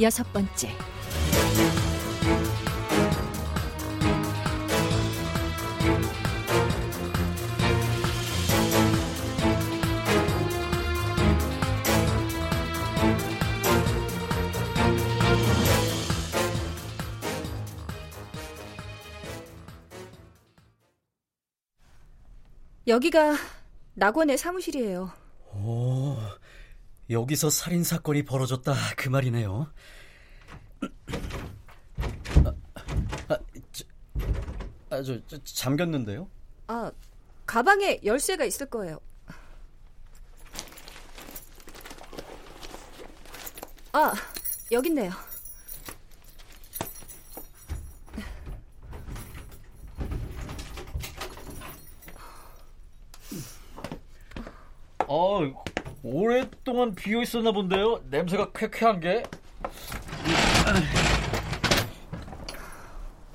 여섯 번째 여기가 낙원의 사무실이에요. 오, 여기서 살인 사건이 벌어졌다 그 말이네요. 아, 아, 저, 아, 저, 저 잠겼는데요? 아, 가방에 열쇠가 있을 거예요. 아, 여기 있네요. 어, 오랫동안 비어 있었나 본데요. 냄새가 쾌쾌한 게.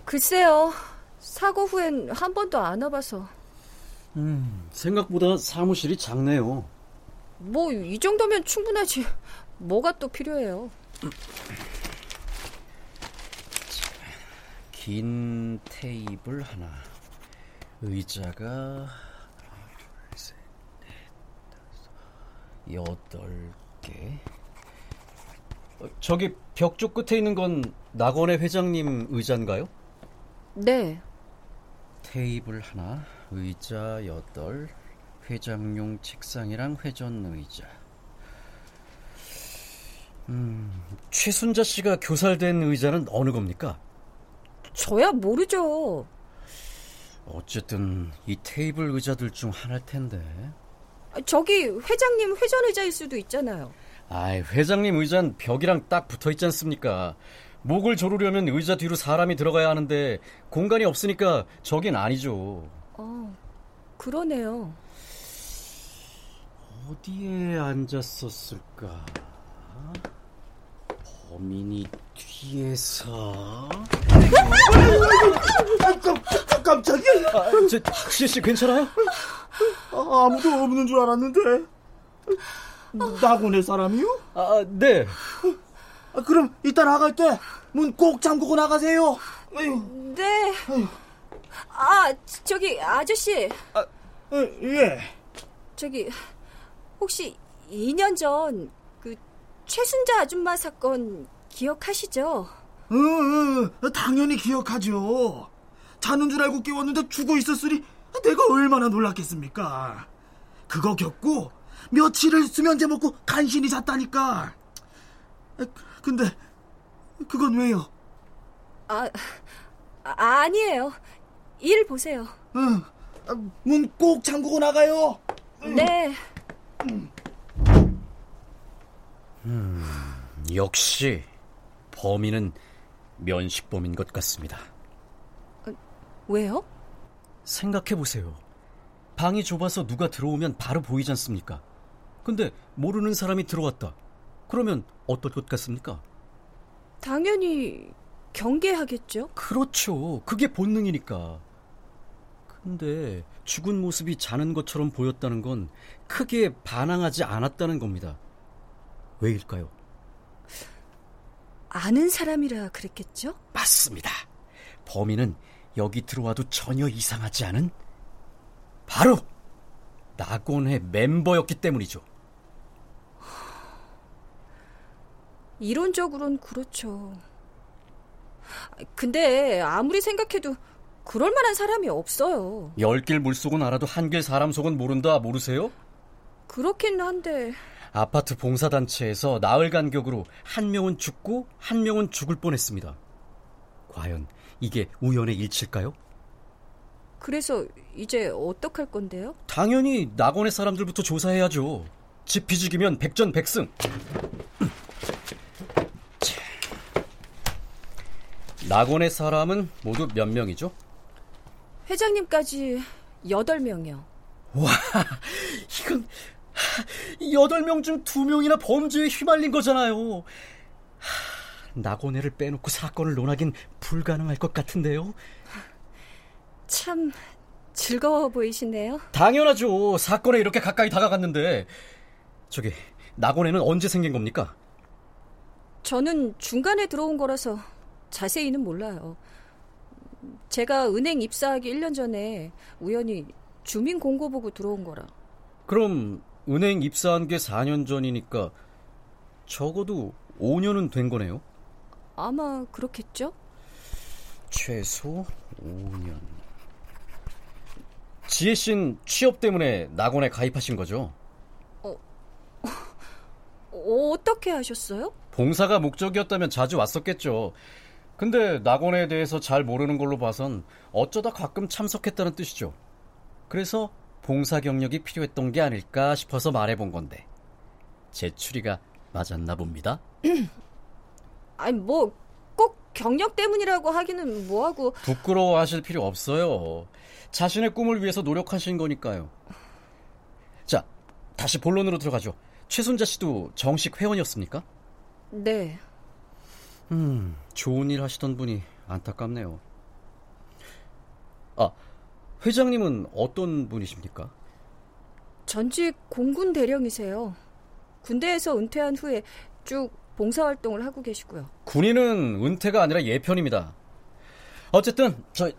글쎄요. 사고 후엔 한 번도 안 와봐서. 음, 생각보다 사무실이 작네요. 뭐 이 정도면 충분하지. 뭐가 또 필요해요? 긴 테이블 하나, 의자가 여덟 개. 어, 저기 벽쪽 끝에 있는 건 낙원의 회장님 의자인가요? 네. 테이블 하나, 의자 여덟, 회장용 책상이랑 회전 의자. 음, 최순자 씨가 교살된 의자는 어느 겁니까? 저야 모르죠. 어쨌든 이 테이블 의자들 중 하나일 텐데. 저기 회장님 회전 의자일 수도 있잖아요. 아이, 회장님 의자는 벽이랑 딱 붙어 있지 않습니까? 목을 조르려면 의자 뒤로 사람이 들어가야 하는데 공간이 없으니까 저긴 아니죠. 어, 그러네요. 어디에 앉았었을까? 범인이 뒤에서. 깜짝이야. 아, 저, 씨씨 괜찮아요? 아, 아무도 없는 줄 알았는데. 낙원의 사람이요? 아, 네. 아, 그럼 이따 나갈 때 문 꼭 잠그고 나가세요. 에휴. 네. 에휴. 아, 저기 아저씨. 아, 예. 저기 혹시 2년 전그 최순자 아줌마 사건 기억하시죠? 응, 응, 당연히 기억하죠. 자는 줄 알고 깨웠는데 죽어 있었으니 내가 얼마나 놀랐겠습니까? 그거 겪고 며칠을 수면제 먹고 간신히 잤다니까. 근데 그건 왜요? 아, 아 아니에요. 일 보세요. 응, 문 꼭 잠그고 나가요. 네. 음, 역시 범인은 면식범인 것 같습니다. 왜요? 생각해 보세요. 방이 좁아서 누가 들어오면 바로 보이지 않습니까? 근데 모르는 사람이 들어왔다. 그러면 어떨 것 같습니까? 당연히 경계하겠죠. 그렇죠. 그게 본능이니까. 근데 죽은 모습이 자는 것처럼 보였다는 건 크게 반항하지 않았다는 겁니다. 왜일까요? 아는 사람이라 그랬겠죠? 맞습니다. 범인은 여기 들어와도 전혀 이상하지 않은 바로 낙원의 멤버였기 때문이죠. 이론적으론 그렇죠. 근데 아무리 생각해도 그럴 만한 사람이 없어요. 열 길 물속은 알아도 한 길 사람 속은 모른다 모르세요? 그렇긴 한데 아파트 봉사단체에서 나흘 간격으로 한 명은 죽고 한 명은 죽을 뻔했습니다. 과연 이게 우연의 일치일까요? 그래서 이제 어떡할 건데요? 당연히 낙원의 사람들부터 조사해야죠. 지피지기면 백전백승. 낙원의 사람은 모두 몇 명이죠? 회장님까지 8명이요. 와, 이건 8명 중 2명이나 범죄에 휘말린 거잖아요. 낙원애를 빼놓고 사건을 논하긴 불가능할 것 같은데요. 참 즐거워 보이시네요. 당연하죠. 사건에 이렇게 가까이 다가갔는데. 저기, 낙원애는 언제 생긴 겁니까? 저는 중간에 들어온 거라서 자세히는 몰라요. 제가 은행 입사하기 1년 전에 우연히 주민 공고 보고 들어온 거라. 그럼 은행 입사한 게 4년 전이니까 적어도 5년은 된 거네요. 아마 그렇겠죠? 최소 5년. 지혜 씨는 취업 때문에 낙원에 가입하신 거죠? 어, 어떻게 하셨어요? 봉사가 목적이었다면 자주 왔었겠죠. 근데 낙원에 대해서 잘 모르는 걸로 봐선 어쩌다 가끔 참석했다는 뜻이죠. 그래서 봉사 경력이 필요했던 게 아닐까 싶어서 말해본 건데 제 추리가 맞았나 봅니다. 아니 뭐 꼭 경력 때문이라고 하기는 뭐하고 부끄러워하실 필요 없어요. 자신의 꿈을 위해서 노력하신 거니까요. 자, 다시 본론으로 들어가죠. 최순자 씨도 정식 회원이었습니까? 네. 음, 좋은 일 하시던 분이 안타깝네요. 아, 회장님은 어떤 분이십니까? 전직 공군 대령이세요. 군대에서 은퇴한 후에 쭉 봉사활동을 하고 계시고요. 군인은 은퇴가 아니라 예편입니다. 어쨌든 저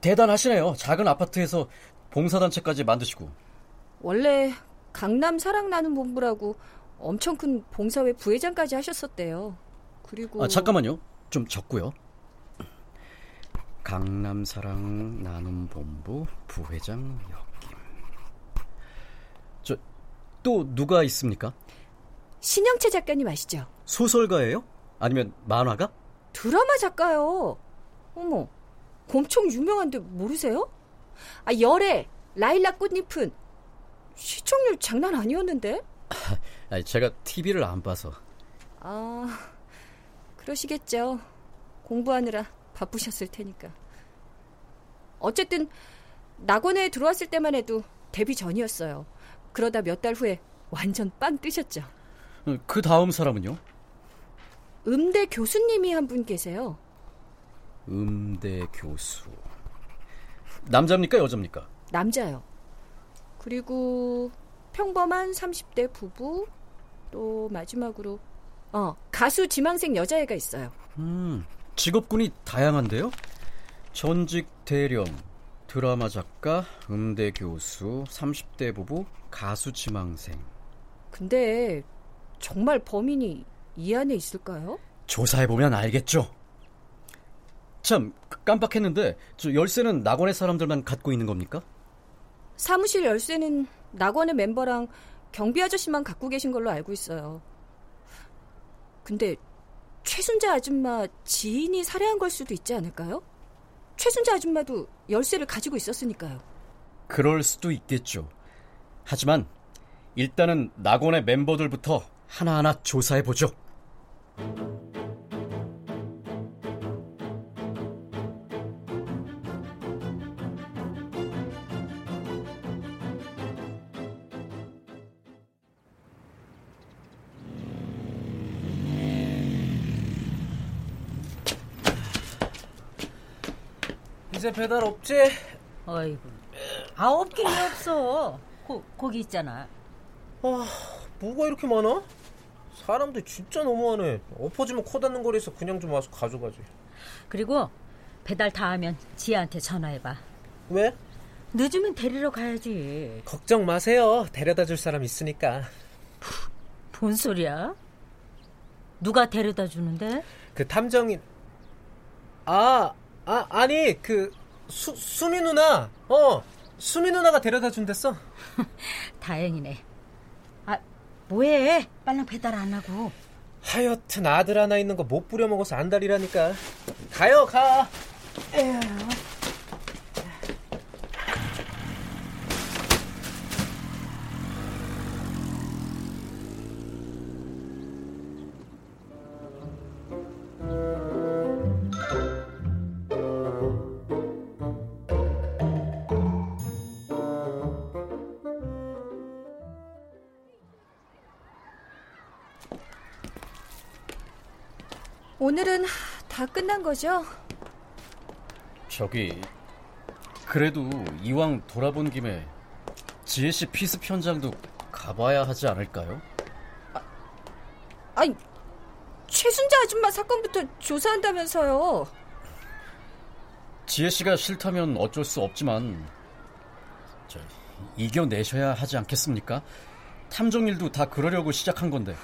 대단하시네요. 작은 아파트에서 봉사단체까지 만드시고. 원래 강남 사랑나는 본부라고 엄청 큰 봉사회 부회장까지 하셨었대요. 그리고 아 잠깐만요. 좀 적고요. 강남 사랑 나눔 본부 부회장 역임. 저 또 누가 있습니까? 신영채 작가님 아시죠? 소설가예요? 아니면 만화가? 드라마 작가요. 어머, 엄청 유명한데 모르세요? 아, 열애, 라일락 꽃잎은 시청률 장난 아니었는데? 아니, 제가 TV를 안 봐서. 아, 그러시겠죠. 공부하느라 바쁘셨을 테니까. 어쨌든 낙원에 들어왔을 때만 해도 데뷔 전이었어요. 그러다 몇 달 후에 완전 빵 뜨셨죠. 그 다음 사람은요? 음대 교수님이 한 분 계세요. 음대 교수. 남자입니까, 여자입니까? 남자요. 그리고 평범한 30대 부부, 또 마지막으로 어, 가수 지망생 여자애가 있어요. 음, 직업군이 다양한데요? 전직 대령, 드라마 작가, 음대 교수, 30대 부부, 가수 지망생. 근데 정말 범인이 이 안에 있을까요? 조사해 보면 알겠죠. 참, 깜빡했는데, 저 열쇠는 낙원의 사람들만 갖고 있는 겁니까? 사무실 열쇠는 낙원의 멤버랑 경비 아저씨만 갖고 계신 걸로 알고 있어요. 근데 최순자 아줌마 지인이 살해한 걸 수도 있지 않을까요? 최순자 아줌마도 열쇠를 가지고 있었으니까요. 그럴 수도 있겠죠. 하지만 일단은 낙원의 멤버들부터 하나하나 조사해 보죠. 배달 없지? 어이구. 아, 없긴 왜 없어. 고, 거기 있잖아. 아, 뭐가 이렇게 많아? 사람들 진짜 너무하네. 엎어지면 코 닿는 거리에서 그냥 좀 와서 가져가지. 그리고 배달 다 하면 지혜한테 전화해봐. 왜? 늦으면 데리러 가야지. 걱정 마세요. 데려다 줄 사람 있으니까. 뭔 소리야? 누가 데려다 주는데? 그 탐정인. 아, 아, 아니, 그, 수, 수미 누나. 어, 수미 누나가 데려다 준댔어. 다행이네. 아, 뭐해? 빨랑 배달 안 하고. 하여튼 아들 하나 있는 거 못 부려먹어서 안달이라니까. 가요, 가. 에휴. 오늘은 다 끝난 거죠? 저기 그래도 이왕 돌아본 김에 지혜 씨 피습 현장도 가봐야 하지 않을까요? 아니, 최순자 아줌마 사건부터 조사한다면서요. 지혜 씨가 싫다면 어쩔 수 없지만 저, 이겨내셔야 하지 않겠습니까? 탐정일도 다 그러려고 시작한 건데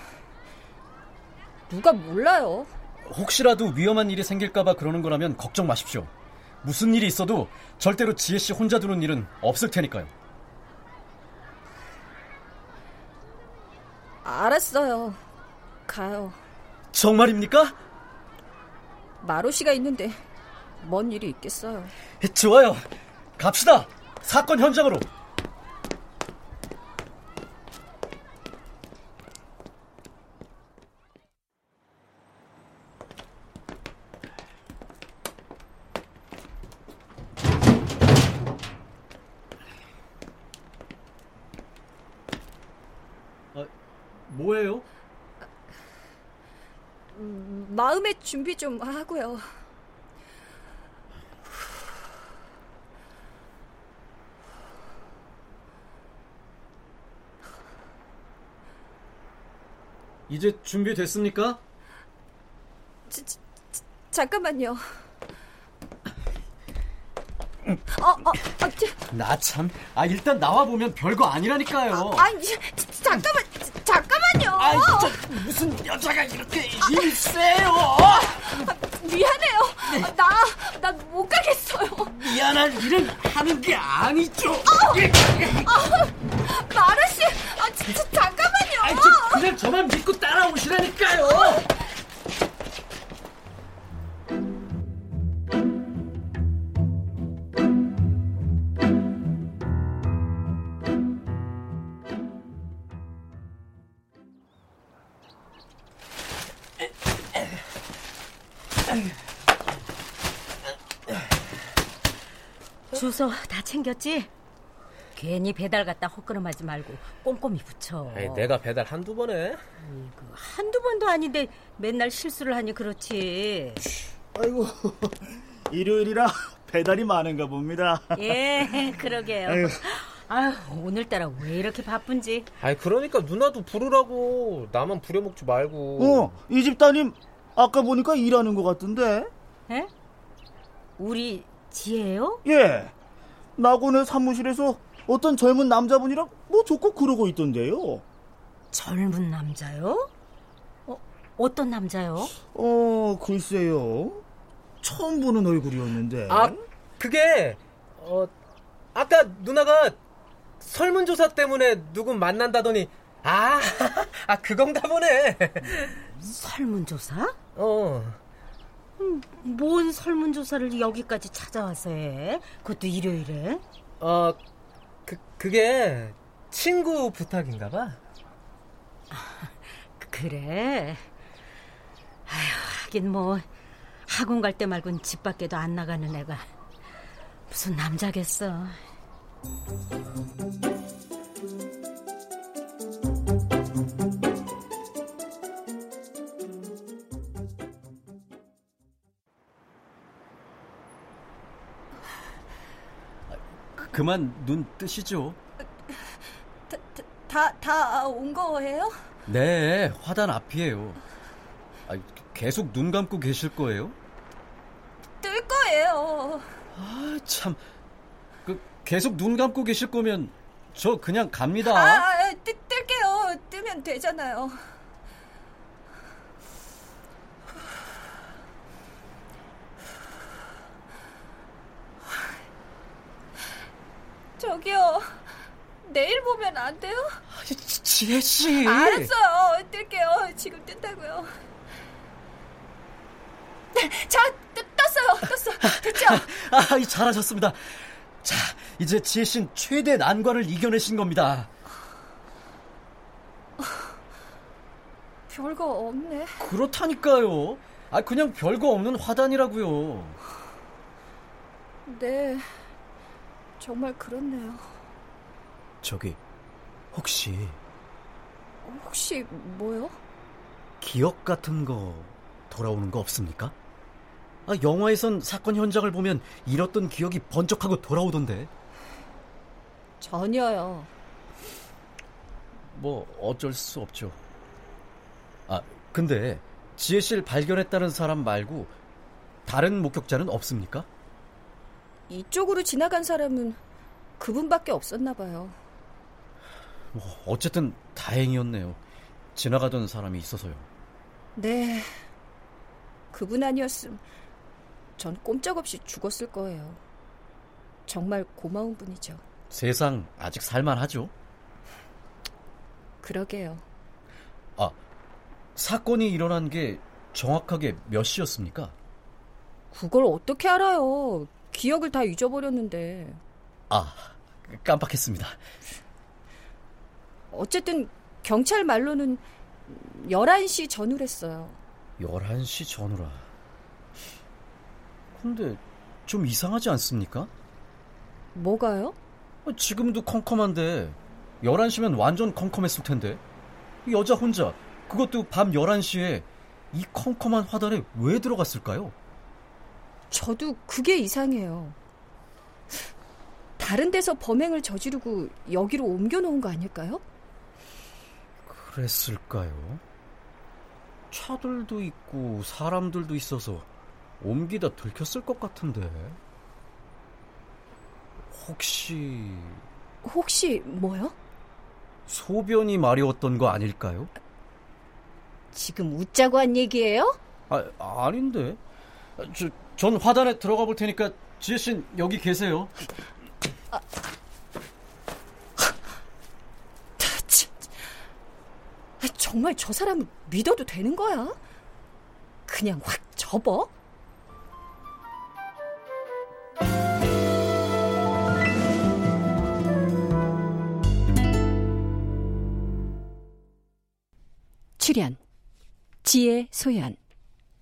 누가 몰라요. 혹시라도 위험한 일이 생길까봐 그러는 거라면 걱정 마십시오. 무슨 일이 있어도 절대로 지혜 씨 혼자 두는 일은 없을 테니까요. 알았어요. 가요. 정말입니까? 마로 씨가 있는데 뭔 일이 있겠어요. 좋아요. 갑시다. 사건 현장으로. 아, 뭐예요? 마음의 준비 좀 하고요. 이제 준비됐습니까? 자, 자, 잠깐만요. 어, 어, 어, 저, 나 참. 아 일단 나와 보면 별거 아니라니까요. 아니, 자, 잠깐만, 자, 잠깐만요. 아이, 저 무슨 여자가 이렇게 힘이 세요? 미안해요. 나, 나 못 가겠어요. 미안한 일은 하는 게 아니죠. 마루 씨, 아, 진짜 잠깐만요. 아이, 저 그냥 저만 믿고 따라오시라니까요. 주소 다 챙겼지? 괜히 배달 갔다 헛걸음하지 말고 꼼꼼히 붙여. 아이, 내가 배달 한두 번 해. 그 한두 번도 아닌데 맨날 실수를 하니 그렇지. 아이고 일요일이라 배달이 많은가 봅니다. 예, 그러게요. 아유. 아유, 오늘따라 왜 이렇게 바쁜지. 아이 그러니까 누나도 부르라고 나만 부려먹지 말고. 어, 이 집 따님 아까 보니까 일하는 것 같던데. 에? 우리 지혜요? 예. 낙원의 사무실에서 어떤 젊은 남자분이랑 뭐 좋고 그러고 있던데요. 젊은 남자요? 어, 어떤 남자요? 어, 글쎄요. 처음 보는 얼굴이었는데. 아 그게 어 아까 누나가 설문조사 때문에 누구 만난다더니 아, 아 그건가 보네. 설문조사? 어. 뭔 설문조사를 여기까지 찾아와서 해? 그것도 일요일에? 어, 그, 그게 친구 부탁인가 봐. 그래. 아휴, 하긴 뭐 학원 갈 때 말곤 집 밖에도 안 나가는 애가 무슨 남자겠어. 그만 눈 뜨시죠. 다, 다 온 거예요? 네, 화단 앞이에요. 아, 계속 눈 감고 계실 거예요? 뜰 거예요. 아, 참. 그, 계속 눈 감고 계실 거면 저 그냥 갑니다. 아, 뜨, 뜰게요. 뜨면 되잖아요. 저기요. 내일 보면 안 돼요? 지혜 씨. 알았어요. 뜰게요. 지금 뜬다고요. 자, 뜨, 떴어요. 떴어. 됐죠? 아, 이 잘하셨습니다. 자, 이제 지혜 씨는 최대 난관을 이겨내신 겁니다. 별거 없네. 그렇다니까요. 아, 그냥 별거 없는 화단이라고요. 네. 정말 그렇네요. 저기, 혹시 혹시 뭐요? 기억 같은 거 돌아오는 거 없습니까? 아, 영화에선 사건 현장을 보면 잃었던 기억이 번쩍하고 돌아오던데. 전혀요. 뭐 어쩔 수 없죠. 아, 근데 지혜 씨를 발견했다는 사람 말고 다른 목격자는 없습니까? 이쪽으로 지나간 사람은 그분밖에 없었나 봐요. 뭐 어쨌든 다행이었네요. 지나가던 사람이 있어서요. 네. 그분 아니었음 전 꼼짝없이 죽었을 거예요. 정말 고마운 분이죠. 세상 아직 살만하죠? 그러게요. 아, 사건이 일어난 게 정확하게 몇 시였습니까? 그걸 어떻게 알아요? 기억을 다 잊어버렸는데. 아, 깜빡했습니다. 어쨌든 경찰 말로는 11시 전후랬어요. 11시 전후라. 근데 좀 이상하지 않습니까? 뭐가요? 지금도 컴컴한데 11시면 완전 컴컴했을 텐데 여자 혼자 그것도 밤 11시에 이 컴컴한 화단에 왜 들어갔을까요? 저도 그게 이상해요. 다른 데서 범행을 저지르고 여기로 옮겨놓은 거 아닐까요? 그랬을까요? 차들도 있고 사람들도 있어서 옮기다 들켰을 것 같은데 혹시 혹시 뭐요? 소변이 마려웠던 거 아닐까요? 지금 웃자고 한 얘기예요? 아, 아닌데. 저, 전 화단에 들어가 볼 테니까 지혜 씨는 여기 계세요. 아. 정말 저 사람을 믿어도 되는 거야? 그냥 확 접어? 출연 지혜 소연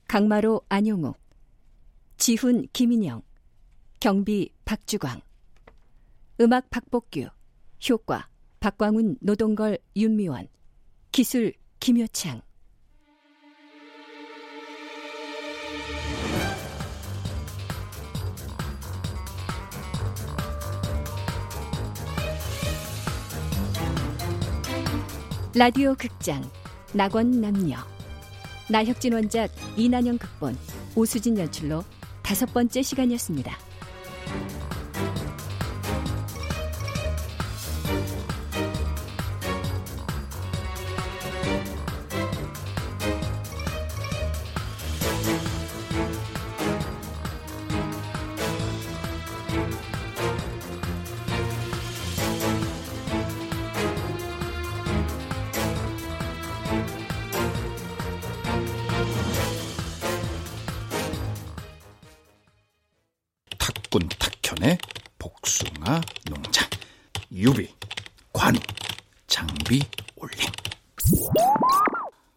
강마로 안용욱 지훈 김인영 경비 박주광 음악 박복규 효과 박광훈 노동걸 윤미원 기술 김효창. 라디오 극장 낙원 남녀. 나혁진 원작 이난영 극본 오수진 연출로 다섯 번째 시간이었습니다. 농장 유비 관우 장비 올림.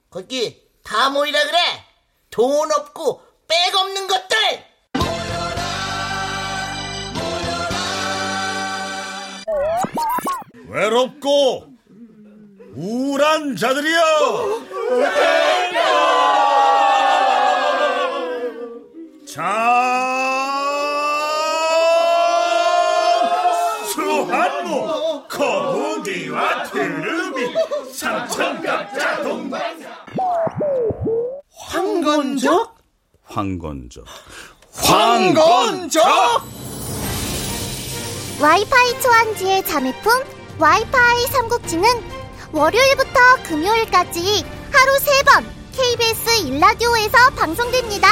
거기 다 모이라 그래. 돈 없고 백 없는 것들! 외롭고 우울한 자들이여! 자 동반 황건적. 황건적? 황건적! 와이파이 초안지의 자매품 와이파이 삼국지는 월요일부터 금요일까지 하루 3번 KBS 일라디오에서 방송됩니다.